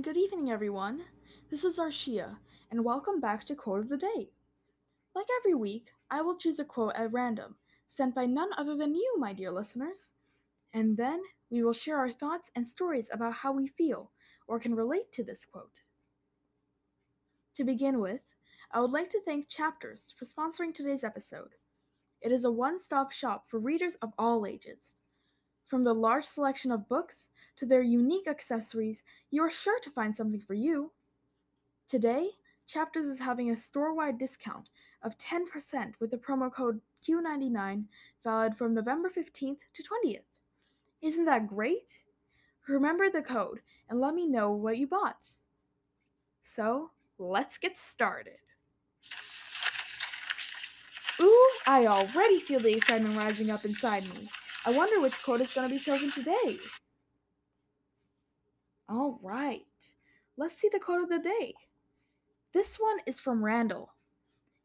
And good evening, everyone. This is Arshia, and welcome back to Quote of the Day. Like every week, I will choose a quote at random, sent by none other than you, my dear listeners. And then we will share our thoughts and stories about how we feel or can relate to this quote. To begin with, I would like to thank Chapters for sponsoring today's episode. It is a one stop shop for readers of all ages. From the large selection of books to their unique accessories, you are sure to find something for you. Today, Chapters is having a store wide discount of 10% with the promo code Q99 valid from November 15th to 20th. Isn't that great? Remember the code and let me know what you bought. So, let's get started. Ooh, I already feel the excitement rising up inside me. I wonder which quote is going to be chosen today. All right, let's see the quote of the day. This one is from Randall.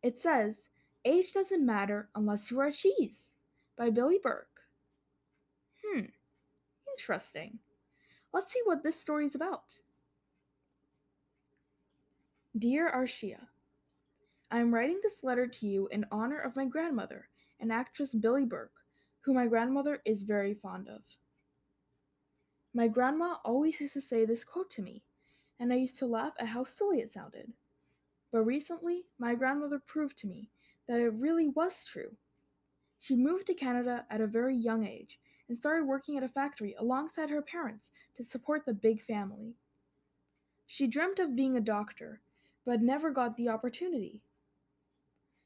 It says, Age doesn't matter unless you are a cheese, by Billie Burke. Hmm, interesting. Let's see what this story is about. Dear Arshia, I am writing this letter to you in honor of my grandmother, an actress Billie Burke, who my grandmother is very fond of. My grandma always used to say this quote to me, and I used to laugh at how silly it sounded. But recently, my grandmother proved to me that it really was true. She moved to Canada at a very young age and started working at a factory alongside her parents to support the big family. She dreamt of being a doctor, but never got the opportunity.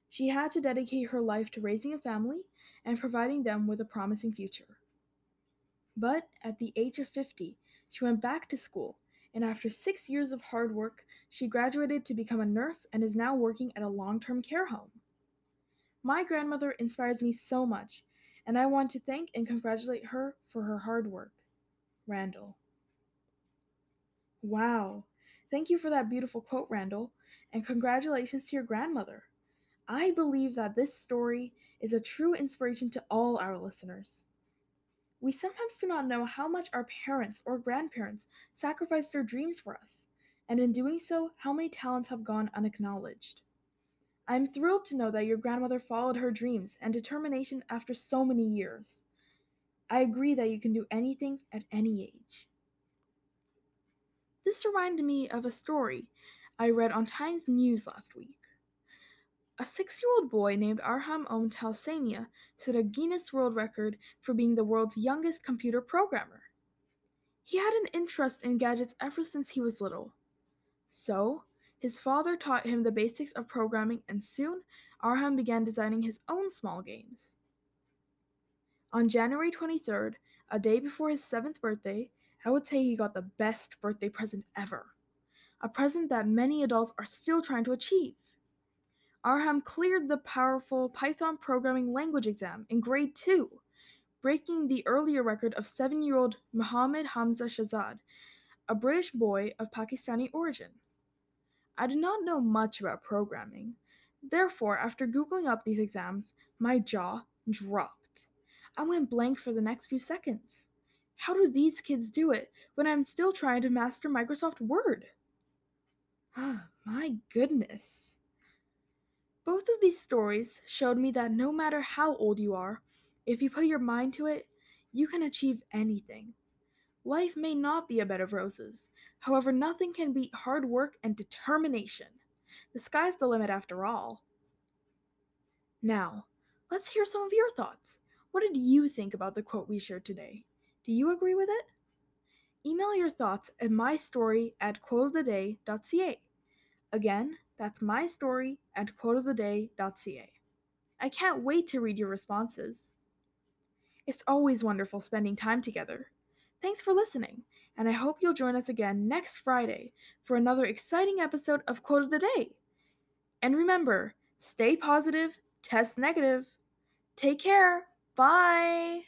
She had to dedicate her life to raising a family and providing them with a promising future. But at the age of 50, she went back to school, and after six years of hard work, she graduated to become a nurse and is now working at a long term care home. My grandmother inspires me so much, and I want to thank and congratulate her for her hard work. Randall. Wow. Thank you for that beautiful quote, Randall, and congratulations to your grandmother. I believe that this story is a true inspiration to all our listeners. We sometimes do not know how much our parents or grandparents sacrificed their dreams for us, and in doing so, how many talents have gone unacknowledged. I am thrilled to know that your grandmother followed her dreams and determination after so many years. I agree that you can do anything at any age. This reminded me of a story I read on Times News last week. A six year old boy named Arham Om Talsania set a Guinness World Record for being the world's youngest computer programmer. He had an interest in gadgets ever since he was little. So, his father taught him the basics of programming, and soon Arham began designing his own small games. On January 23rd, a day before his seventh birthday, I would say he got the best birthday present ever. A present that many adults are still trying to achieve. Arham cleared the powerful Python programming language exam in grade 2, breaking the earlier record of seven year old Muhammad Hamza Shahzad, a British boy of Pakistani origin. I did not know much about programming. Therefore, after Googling up these exams, my jaw dropped. I went blank for the next few seconds. How do these kids do it when I'm still trying to master Microsoft Word? Ah, my goodness. Both of these stories showed me that no matter how old you are, if you put your mind to it, you can achieve anything. Life may not be a bed of roses. However, nothing can beat hard work and determination. The sky's the limit after all. Now, let's hear some of your thoughts. What did you think about the quote we shared today? Do you agree with it? Email your thoughts at mystory at quoteoftheday.ca. Again, that's my story at quoteoftheday.ca. I can't wait to read your responses. It's always wonderful spending time together. Thanks for listening, and I hope you'll join us again next Friday for another exciting episode of Quote of the Day. And remember, stay positive, test negative. Take care. Bye.